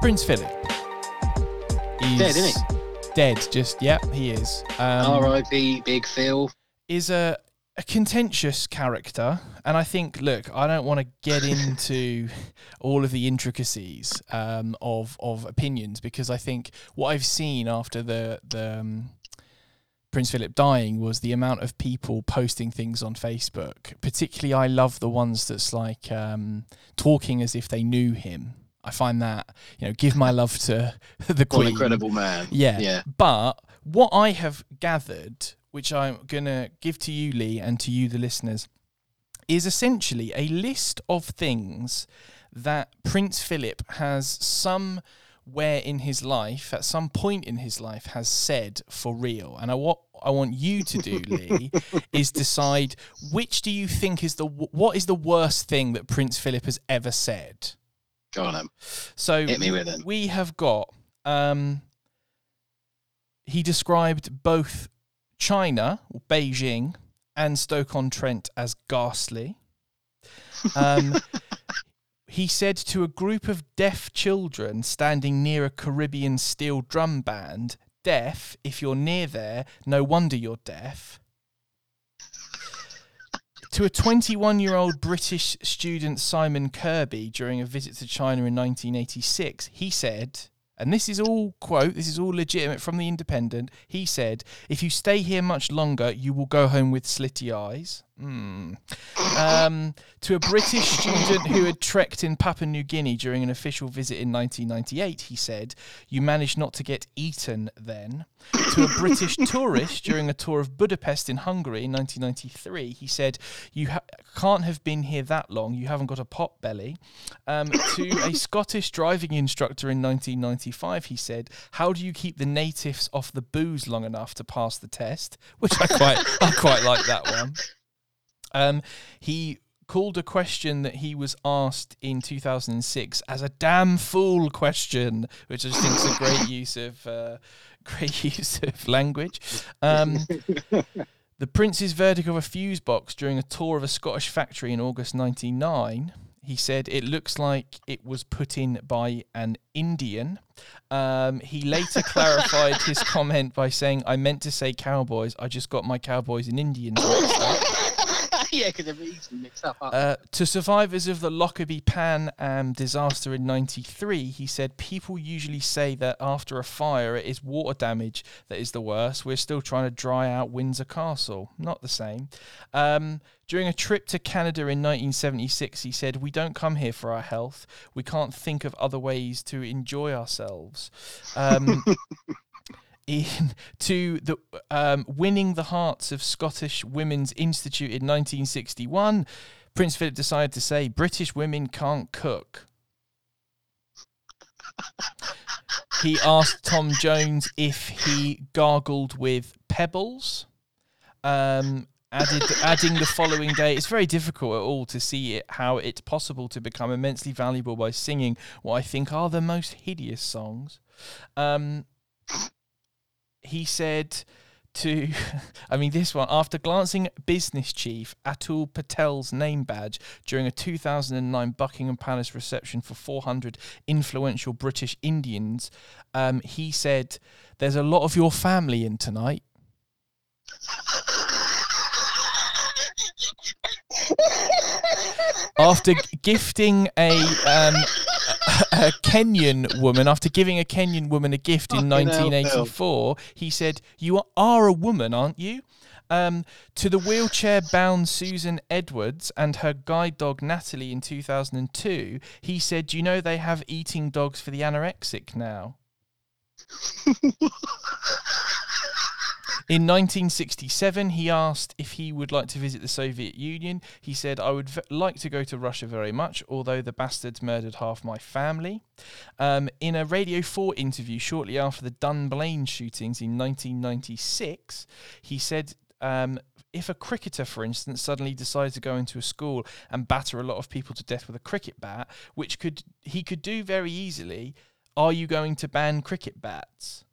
Prince Philip is Dead, isn't he? Dead. Just yep, he is. Um, R.I.P. Big Phil. is a a contentious character, and I think, look, I don't want to get into all of the intricacies um, of of opinions because I think what I've seen after the the um, Prince Philip dying was the amount of people posting things on Facebook. Particularly, I love the ones that's like um, talking as if they knew him. I find that you know, give my love to the What Queen. incredible man. Yeah. Yeah. But what I have gathered, which I'm going to give to you, Lee, and to you, the listeners, is essentially a list of things that Prince Philip has somewhere in his life, at some point in his life, has said for real. And I, what I want you to do, Lee, is decide which do you think is the what is the worst thing that Prince Philip has ever said. Go on, um, So Hit me with it. we have got. Um, he described both China, Beijing, and Stoke on Trent as ghastly. Um, he said to a group of deaf children standing near a Caribbean steel drum band, "Deaf, if you're near there, no wonder you're deaf." To a 21 year old British student Simon Kirby during a visit to China in 1986, he said, and this is all quote, this is all legitimate from the Independent. He said, "If you stay here much longer, you will go home with slitty eyes." Hmm. Um, to a British student who had trekked in Papua New Guinea during an official visit in 1998, he said, "You managed not to get eaten then." To a British tourist during a tour of Budapest in Hungary in 1993, he said, "You ha- can't have been here that long. You haven't got a pot belly." Um, to a Scottish driving instructor in 1995, he said, "How do you keep the natives off the booze long enough to pass the test?" Which I quite, I quite like that one. Um, he called a question that he was asked in 2006 as a damn fool question, which I just think is a great use of uh, great use of language. Um, the prince's verdict of a fuse box during a tour of a Scottish factory in August 99. He said it looks like it was put in by an Indian. Um, he later clarified his comment by saying, "I meant to say cowboys. I just got my cowboys and Indians mixed up." yeah, because they're easily mixed up. Uh, to survivors of the Lockerbie Pan Am disaster in 93, he said, People usually say that after a fire, it is water damage that is the worst. We're still trying to dry out Windsor Castle. Not the same. Um, during a trip to Canada in 1976, he said, We don't come here for our health. We can't think of other ways to enjoy ourselves. Um, in to the um, winning the hearts of Scottish Women's Institute in 1961, Prince Philip decided to say British women can't cook. he asked Tom Jones if he gargled with pebbles. Um, added, adding the following day, it's very difficult at all to see it, how it's possible to become immensely valuable by singing what I think are the most hideous songs. Um, he said to, I mean, this one, after glancing at business chief Atul Patel's name badge during a 2009 Buckingham Palace reception for 400 influential British Indians, um, he said, There's a lot of your family in tonight. After gifting a um, a Kenyan woman, after giving a Kenyan woman a gift in Fucking hell, 1984, he said, "You are a woman, aren't you?" Um, to the wheelchair-bound Susan Edwards and her guide dog Natalie in 2002, he said, "You know they have eating dogs for the anorexic now." In 1967, he asked if he would like to visit the Soviet Union. He said, I would v- like to go to Russia very much, although the bastards murdered half my family. Um, in a Radio 4 interview shortly after the Dunblane shootings in 1996, he said, um, if a cricketer, for instance, suddenly decided to go into a school and batter a lot of people to death with a cricket bat, which could he could do very easily, are you going to ban cricket bats?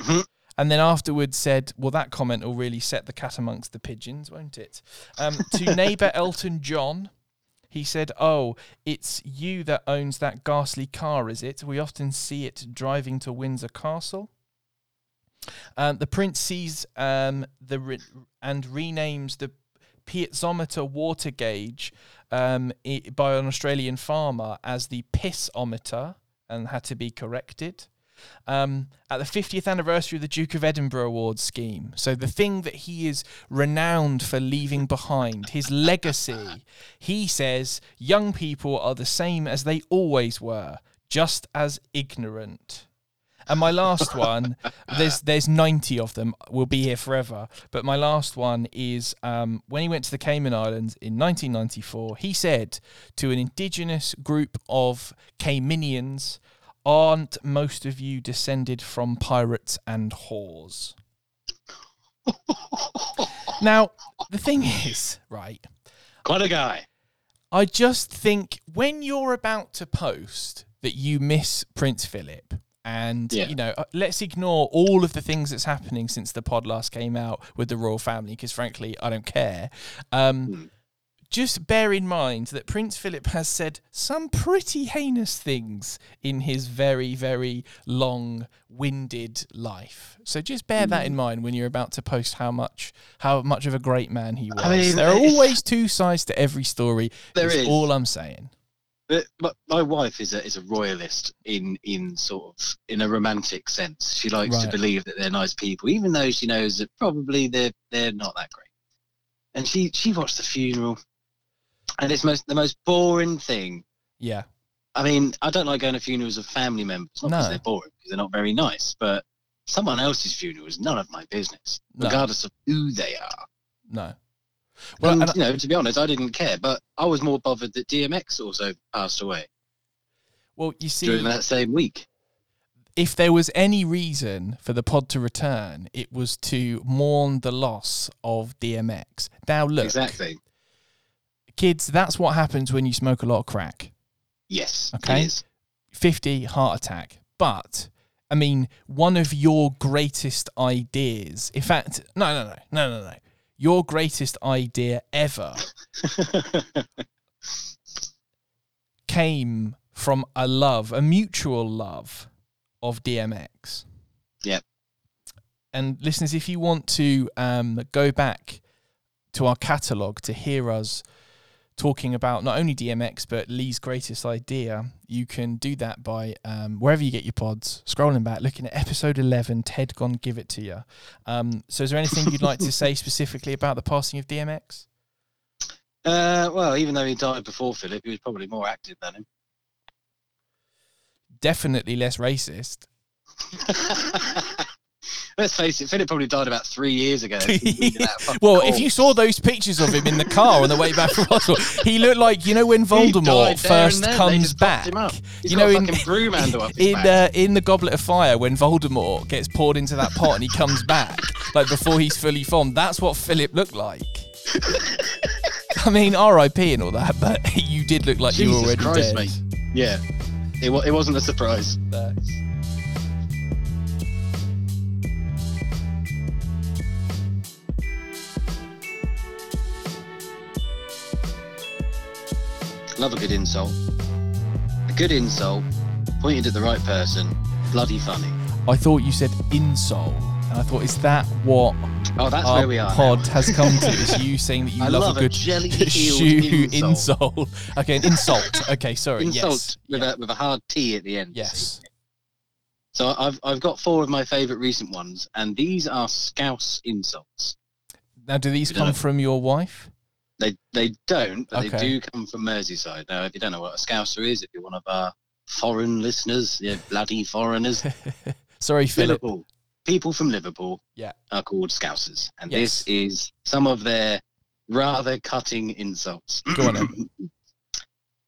Mhm. And then afterwards said, "Well, that comment will really set the cat amongst the pigeons, won't it?" Um, to neighbour Elton John, He said, "Oh, it's you that owns that ghastly car, is it? We often see it driving to Windsor Castle." Um, the prince sees um, the re- and renames the piezometer water gauge um, i- by an Australian farmer as the pissometer and had to be corrected. Um, at the 50th anniversary of the Duke of Edinburgh Awards scheme. So, the thing that he is renowned for leaving behind, his legacy, he says young people are the same as they always were, just as ignorant. And my last one, there's there's 90 of them. Will be here forever. But my last one is um, when he went to the Cayman Islands in 1994. He said to an indigenous group of Caymanians, "Aren't most of you descended from pirates and whores?" now the thing is, right? Quite a guy. I just think when you're about to post that you miss Prince Philip, and Yeah. you know, uh, let's ignore all of the things that's happening since the pod last came out with the royal family, because frankly, I don't care. Um, Hmm. Just bear in mind that Prince Philip has said some pretty heinous things in his very, very long-winded life. So just bear that in Hmm. mind when you're about to post how much, how much of a great man he was. I mean, there are always two sides to every story. There is is. all I'm saying. But, my wife is a is a royalist in in sort of in a romantic sense. She likes to believe that they're nice people, even though she knows that probably they're they're not that great. And she she watched the funeral, and it's most the most boring thing. Yeah. I mean, I don't like going to funerals of family members, not because No. they're boring, because they're not very nice. But someone else's funeral is none of my business, No. regardless of who they are. No. Well, and, and- you know, to be honest, I didn't care, but I was more bothered that DMX also passed away well, you see, during that same week. if there was any reason for the pod to return, it was to mourn the loss of DMX. Now, look, Exactly. Kids, that's what happens when you smoke a lot of crack. Yes. Okay. It is. 50 heart attack. But I mean, one of your greatest ideas, in fact, no, no, no, no, no, no. Your greatest idea ever came from a love, a mutual love of DMX. Yep. And listeners, if you want to um, go back to our catalogue to hear us talking about not only DMX but Lee's greatest idea, you can do that by um, wherever you get your pods, scrolling back, looking at episode 11, Ted Gone Give It To You. Um, so, is there anything you'd like to say specifically about the passing of DMX? Uh, well, even though he died before Philip, he was probably more active than him. Definitely less racist. Let's face it, Philip probably died about three years ago. well, if you saw those pictures of him in the car on the way back from hospital, he looked like you know when Voldemort first comes back. You know, in fucking broom handle up his in uh, in the Goblet of Fire, when Voldemort gets poured into that pot and he comes back, like before he's fully formed, that's what Philip looked like. I mean, R.I.P. and all that, but you did look like you were Jesus already Christ, dead. mate. Yeah, it, wa- it wasn't a surprise. Love a good insult. A good insult, pointed at the right person, bloody funny. I thought you said insole, and I thought, is that what Oh, that's our where we are. now. pod has come to? Is you saying that you I love, love a good jelly-heeled shoe insole. insole? Okay, an insult. Okay, sorry. Insult yes. with yeah. a with a hard T at the end. Yes. So I've I've got four of my favourite recent ones, and these are Scouse insults. Now, do these come from your wife? They they don't, but Okay. they do come from Merseyside. Now, if you don't know what a Scouser is, if you're one of our foreign listeners, you bloody foreigners, sorry, Philip. Liverpool people from Liverpool, Yeah. are called Scousers, and Yes. this is some of their rather cutting insults. Go on then.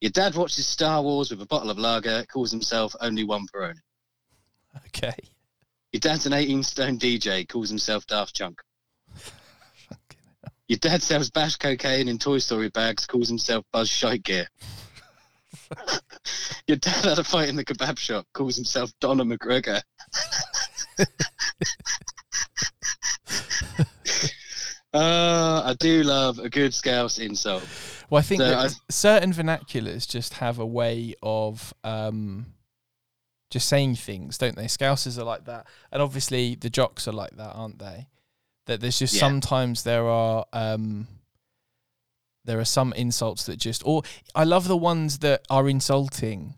Your dad watches Star Wars with a bottle of lager, calls himself Obi-Wan Peroni. Okay. Your dad's an 18 stone DJ, calls himself Daft Chunk. Your dad sells bash cocaine in Toy Story bags, calls himself Buzz Shite Gear. Your dad had a fight in the kebab shop, calls himself Doner McGregor. uh, I do love a good Scouse insult. Well, I think So that I- certain vernaculars just have a way of um, just saying things, don't they? Scousers are like that, and obviously the jocks are like that, aren't they? That there's just Yeah. sometimes there are um, there are some insults that just, or I love the ones that are insulting.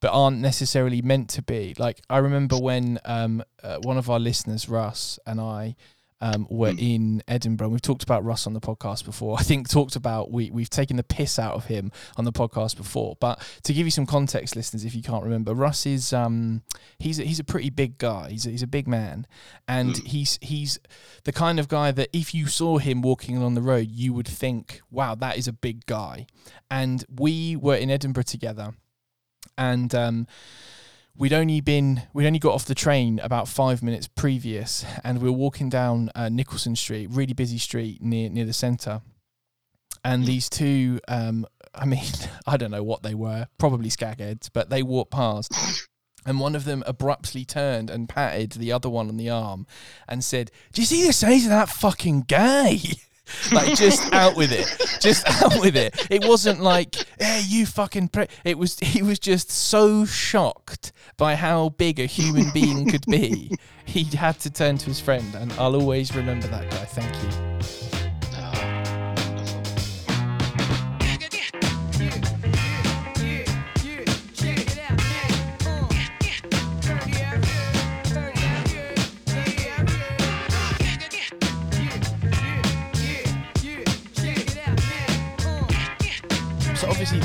But aren't necessarily meant to be. Like I remember when um, uh, one of our listeners, Russ, and I um, were Mm. in Edinburgh. We've talked about Russ on the podcast before. I think talked about we we've taken the piss out of him on the podcast before. But to give you some context, listeners, if you can't remember, Russ is um, he's a, he's a pretty big guy. He's a, he's a big man, and Mm. he's he's the kind of guy that if you saw him walking along the road, you would think, "Wow, that is a big guy." And we were in Edinburgh together, and um, we'd only been we'd only got off the train about five minutes previous, and we were walking down uh, Nicolson Street, really busy street near near the centre, and these two, um, I mean, I don't know what they were, probably skagheads, but they walked past. And one of them abruptly turned and patted the other one on the arm and said, Do you see the size of that fucking guy? like just out with it. Just out with it. It wasn't like hey you fucking pre-. it was he was just so shocked by how big a human being could be. He had to turn to his friend and i'll always remember that guy. Thank you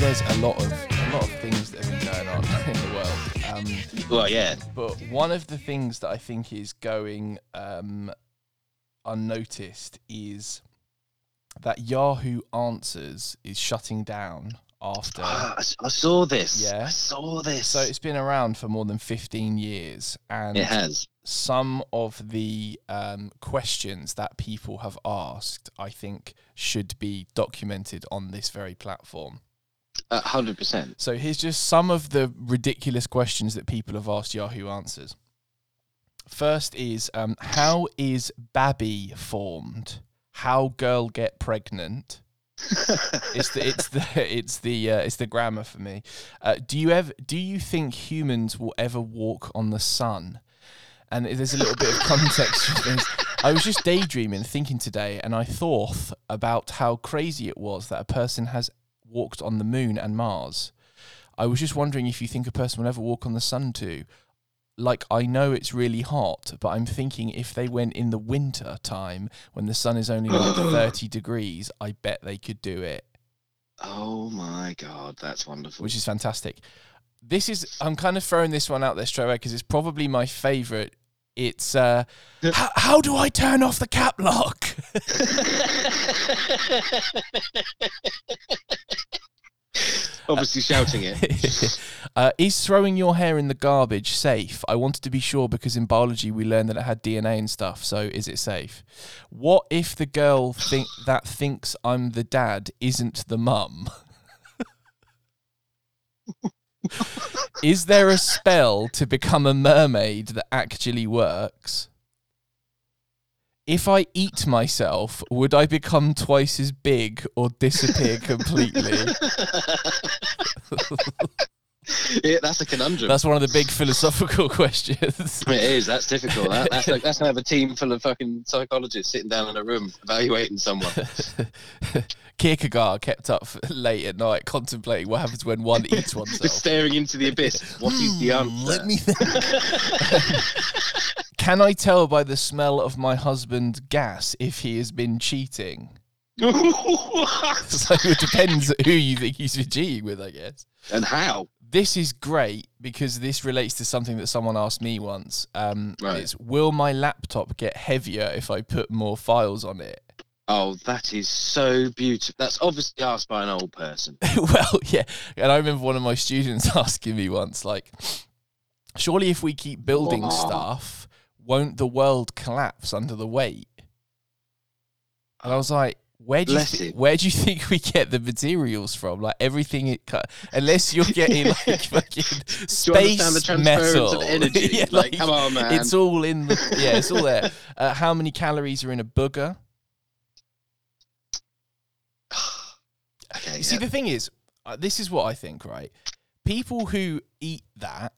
there's a lot of a lot of things that have been going on in the world um, Well, yeah. But one of the things that I think is going um, unnoticed is that Yahoo Answers is shutting down after. Ah, I saw this. Yeah. I saw this. So it's been around for more than 15 years, and it has. some of the um, questions that people have asked, I think, should be documented on this very platform. Hundred percent. So here's just some of the ridiculous questions that people have asked Yahoo Answers. First is um, how is babby formed? How girl get pregnant? It's the it's the it's the uh, it's the grammar for me. Uh, do you ever do you think humans will ever walk on the sun? And there's a little bit of context. for this. I was just daydreaming, thinking today, and I thought about how crazy it was that a person has walked on the moon and Mars. I was just wondering if you think a person will ever walk on the sun too. Like I know it's really hot, but I'm thinking if they went in the winter time when the sun is only like 30 degrees, I bet they could do it, oh my god, that's wonderful. which is fantastic. This is I'm kind of throwing this one out there straight away because it's probably my favorite. It's uh, how, how do I turn off the cap lock? Obviously shouting it. uh, is throwing your hair in the garbage safe? I wanted to be sure because in biology we learned that it had DNA and stuff. So is it safe? What if the girl think that thinks I'm the dad isn't the mum? is there a spell to become a mermaid that actually works? If I eat myself, would I become twice as big or disappear completely? yeah, that's a conundrum. That's one of the big philosophical questions. it is. That's difficult. That, that's like that's have a team full of fucking psychologists sitting down in a room evaluating someone. Kierkegaard kept up late at night contemplating what happens when one eats oneself. Just staring into the abyss. What is the Hmm, answer? Let me think. Can I tell by the smell of my husband's gas if he has been cheating? So it depends who you think he's been cheating with, I guess. and how? This is great because this relates to something that someone asked me once. Um, Right. It's will my laptop get heavier if I put more files on it? Oh, that is so beautiful. That's obviously asked by an old person. well, yeah. And I remember one of my students asking me once, like, surely if we keep building stuff, won't the world collapse under the weight? And I was like, where do you him. where do you think we get the materials from? Like everything it cut, unless you're getting like fucking space metal. of energy? Yeah, like, come on, man. It's all in the yeah, it's all there. Uh, how many calories are in a booger? Okay. You see, yeah. the thing is, uh, this is what I think, right? People who eat that,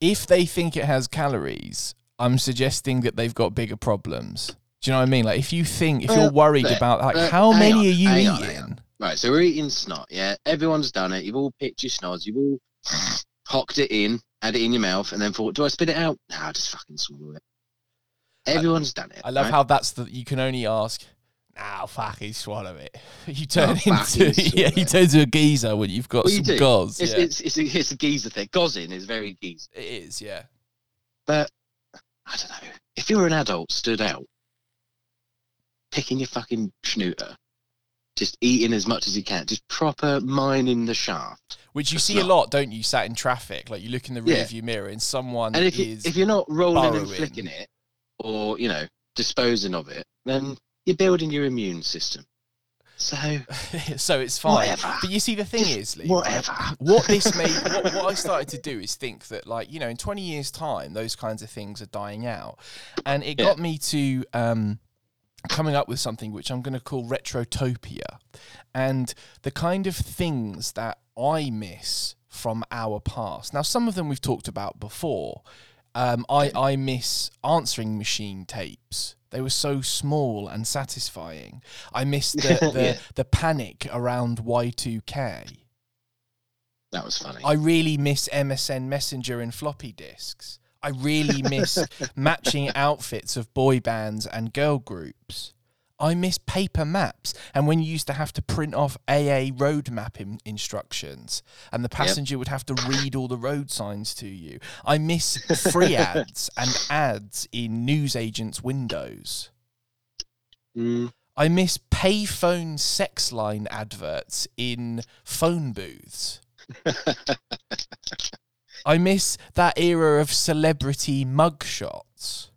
if they think it has calories, I'm suggesting that they've got bigger problems. Do you know what I mean? Like, if you think, if uh, you're worried look, about, like, how many on, are you hang on, eating? Right, so we're eating snot, yeah? Everyone's done it. You've all picked your snods. You've all hocked it in, had it in your mouth, and then thought, do I spit it out? Nah, just fucking swallow it. Everyone's done it. I love right? how that's the you can only ask. Now, fucking swallow it. You turn into yeah, you turn into a geezer when you've got Well, some gauze. It's, yeah. it's, it's, a, it's a geezer thing. Gozzing is very geezer. it is, yeah. But, I don't know. If you're an adult stood out, picking your fucking schnooter, just eating as much as you can, just proper mining the shaft. Which you see a lot, don't you? Sat in traffic, like you look in the Yeah. view mirror and someone And if, you, is if you're not rolling and flicking it, or, you know, disposing of it, then you're building your immune system. So, so it's fine. whatever. But you see, the thing Just is, Lee, whatever. what this made, what, what I started to do is think that, like, you know, in 20 years' time, those kinds of things are dying out. And it Yeah. got me to um, coming up with something which I'm going to call retrotopia. And the kind of things that I miss from our past. Now, some of them we've talked about before. Um, I, I miss answering machine tapes. They were so small and satisfying. I miss the, the, Yeah. the panic around Y2K. That was funny. I really miss MSN Messenger and floppy disks. I really miss matching outfits of boy bands and girl groups. I miss paper maps and when you used to have to print off AA road map in- instructions and the passenger would have to read all the road signs to you. I miss free ads and ads in newsagents' windows. Mm, I miss payphone sex line adverts in phone booths. I miss that era of celebrity mugshots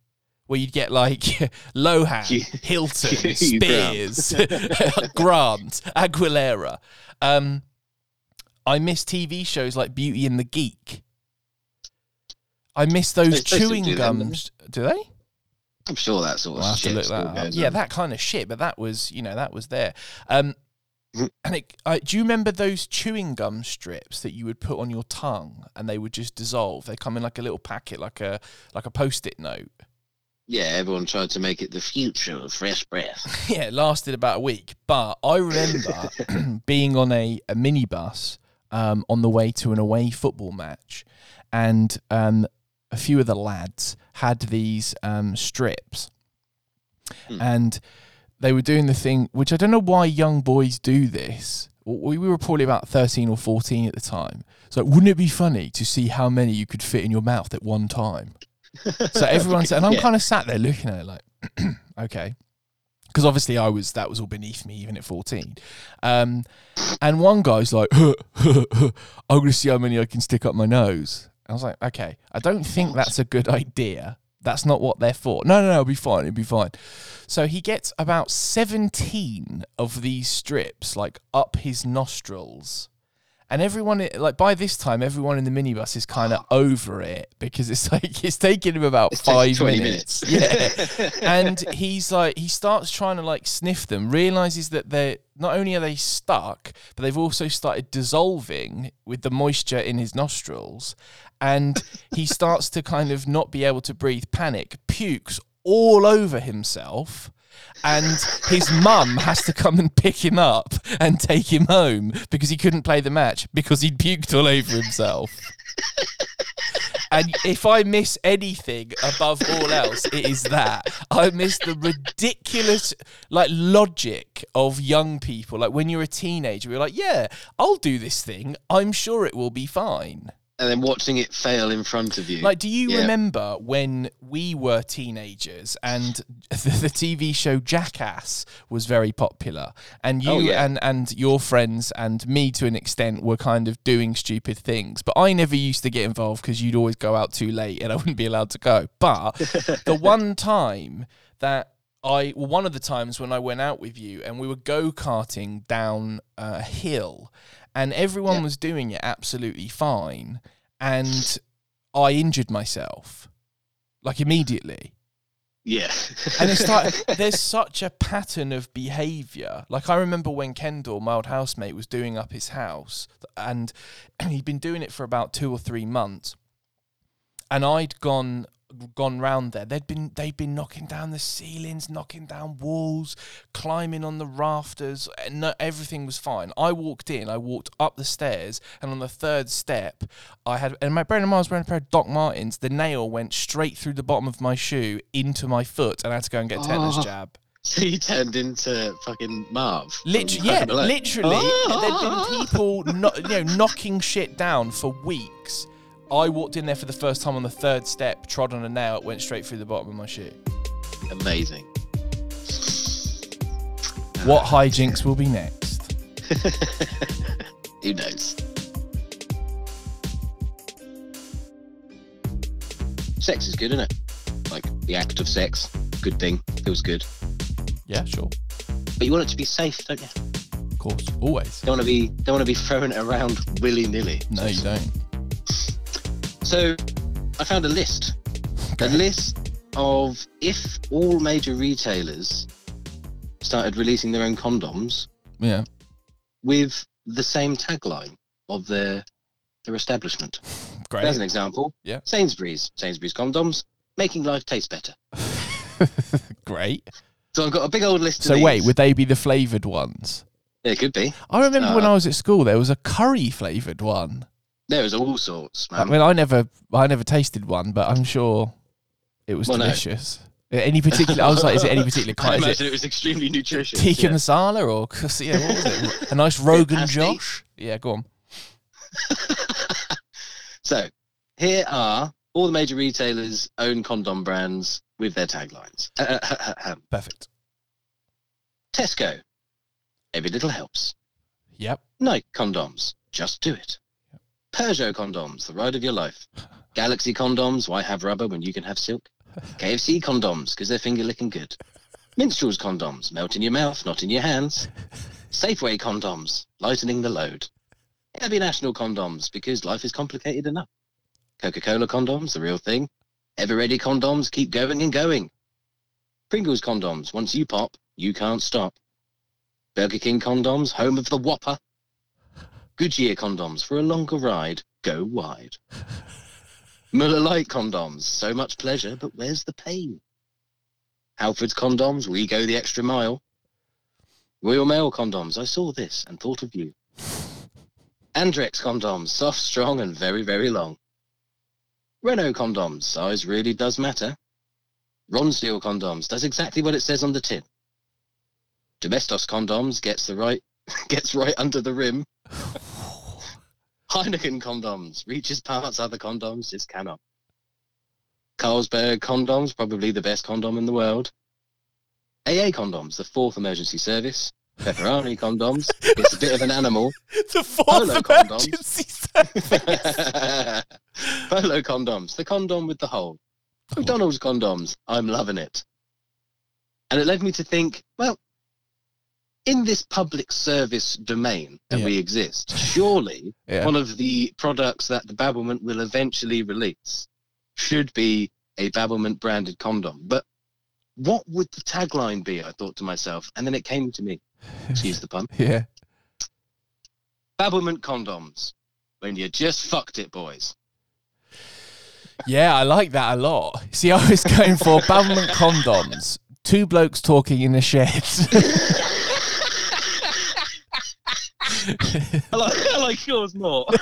where you'd get like Lohan, Hilton, Spears, Grant, Aguilera. Um, I miss TV shows like Beauty and the Geek. I miss those They chewing do them, don't gums. Do they? I'm sure that sort of We'll have to shit that. Yeah, on. that kind of shit. But that was, you know, that was there. Um. And it, uh, do you remember those chewing gum strips that you would put on your tongue and they would just dissolve? They come in like a little packet, like a like a post-it note. Yeah, everyone tried to make it the future of fresh breath. yeah, it lasted about a week. But I remember being on a, a minibus um, on the way to an away football match, and um, a few of the lads had these um, strips, Hmm. and they were doing the thing which I don't know why young boys do this. We we were probably about thirteen or fourteen at the time. So wouldn't it be funny to see how many you could fit in your mouth at one time? So everyone's and I'm Yeah. kind of sat there looking at it like, okay, because obviously I was that was all beneath me even at 14. Um, and one guy's like, I'm gonna see how many I can stick up my nose. I was like, okay, I don't think that's a good idea. That's not what they're for. No, no, no, it'll be fine. It'll be fine. So he gets about 17 of these strips like up his nostrils. And everyone, like by this time, everyone in the minibus is kind of over it because it's like it's taking him about It's five 20 minutes. minutes. Yeah, and he's like, he starts trying to like sniff them, realizes that they're not only are they stuck, but they've also started dissolving with the moisture in his nostrils. And he starts to kind of not be able to breathe, panic, pukes all over himself. And his mum has to come and pick him up and take him home because he couldn't play the match because he'd puked all over himself. And if I miss anything above all else, it is that. I miss the ridiculous like logic of young people. Like when you're a teenager, you're like, yeah, I'll do this thing. I'm sure it will be fine. And then watching it fail in front of you. Like, do you Yeah. remember when we were teenagers and the, the TV show Jackass was very popular, and you Oh, yeah. and and your friends and me to an extent were kind of doing stupid things, but I never used to get involved because you'd always go out too late and I wouldn't be allowed to go. But the one time that I, well, one of the times when I went out with you and we were go karting down uh, a hill, and everyone Yeah. was doing it absolutely fine, and I injured myself like immediately. Yeah. and it's like there's such a pattern of behavior. Like I remember when Kendall, my old housemate, was doing up his house, and he'd been doing it for about two or three months, and I'd gone gone round there. They'd been they'd been knocking down the ceilings, knocking down walls, climbing on the rafters, and no, everything was fine. I walked in, I walked up the stairs, and on the third step, I had and my Brendan Mars wearing a pair of Doc Martens. The nail went straight through the bottom of my shoe into my foot, and I had to go and get a tetanus Oh. jab. So he turned into fucking Marv. Literally, yeah, literally. Oh. There'd been ah. people, no, you know, knocking shit down for weeks. I walked in there for the first time on the third step, trod on a nail, it went straight through the bottom of my shoe. Amazing. What hijinks will be next? Who knows? Sex is good, isn't it? Like the act of sex, good thing, feels good. Yeah, sure. But you want it to be safe, don't you? Of course. Always. Don't want to be don't want to be throwing it around willy nilly. No, you don't. So, I found a list. A list of if all major retailers started releasing their own condoms Yeah. with the same tagline of their their establishment. Great. As an example, Yeah. Sainsbury's, Sainsbury's condoms, making life taste better. Great. So I've got a big old list. So wait, would they be the flavoured ones? it could be. I remember when Uh, I was at school, there was a curry flavoured one. There was all sorts, man. I mean, I never, I never tasted one, but I'm sure it was Well, no. delicious. Any particular? I was like, is it any particular I kind? It imagine it was extremely nutritious. tikka yeah. masala or yeah, what was it? A nice Rogan? Josh. Yeah, go on. So here are all the major retailers' own condom brands with their taglines. Perfect. Tesco, every little helps. Yep. Nike condoms, just do it. Peugeot condoms, the ride of your life. Galaxy condoms, why have rubber when you can have silk? KFC condoms, because they're finger licking good. Minstrels condoms, melt in your mouth, not in your hands. Safeway condoms, lightening the load. Abbey National condoms, because life is complicated enough. Coca Cola condoms, the real thing. Ever ready condoms, keep going and going. Pringles condoms, once you pop, you can't stop. Burger King condoms, home of the Whopper. Goodyear condoms, for a longer ride, go wide. Muller Light condoms, so much pleasure, but where's the pain? Halford's condoms, we go the extra mile. Royal Mail condoms, I saw this and thought of you. Andrex condoms, soft, strong, and very, very long. Renault condoms, size really does matter. Ronseal condoms, does exactly what it says on the tin. Domestos condoms gets the right gets right under the rim. Heineken condoms reaches parts other condoms just cannot. Carlsberg condoms, probably the best condom in the world. AA condoms, the fourth emergency service. Peperami condoms, it's a bit of an animal. The fourth Polo condoms. emergency service. Polo condoms, the condom with the hole. McDonald's condoms, I'm loving it. And it led me to think, well, in this public service domain that Yeah. we exist, surely yeah. one of the products that the Babblement will eventually release should be a Babblement branded condom. But what would the tagline be? I thought to myself, and then it came to me. Excuse the pun. yeah. Babblement condoms. When you just fucked it, boys. Yeah, I like that a lot. See, I was going for Babblement condoms, two blokes talking in a shed. I like, I like yours more.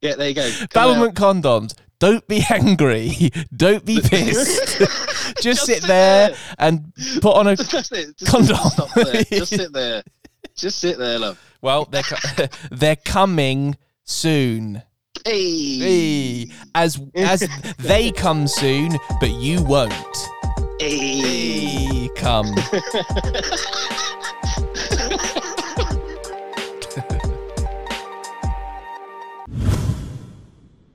yeah, there you go. Come out. Babblement condoms. Don't be angry. Don't be pissed. Just, Just sit sit there there. and put on a. Just Condom. Stop there. Just sit there. Just sit there, love. Well, they're co- they're coming soon. Hey. Hey, as as they come soon, but you won't. Hey. Come.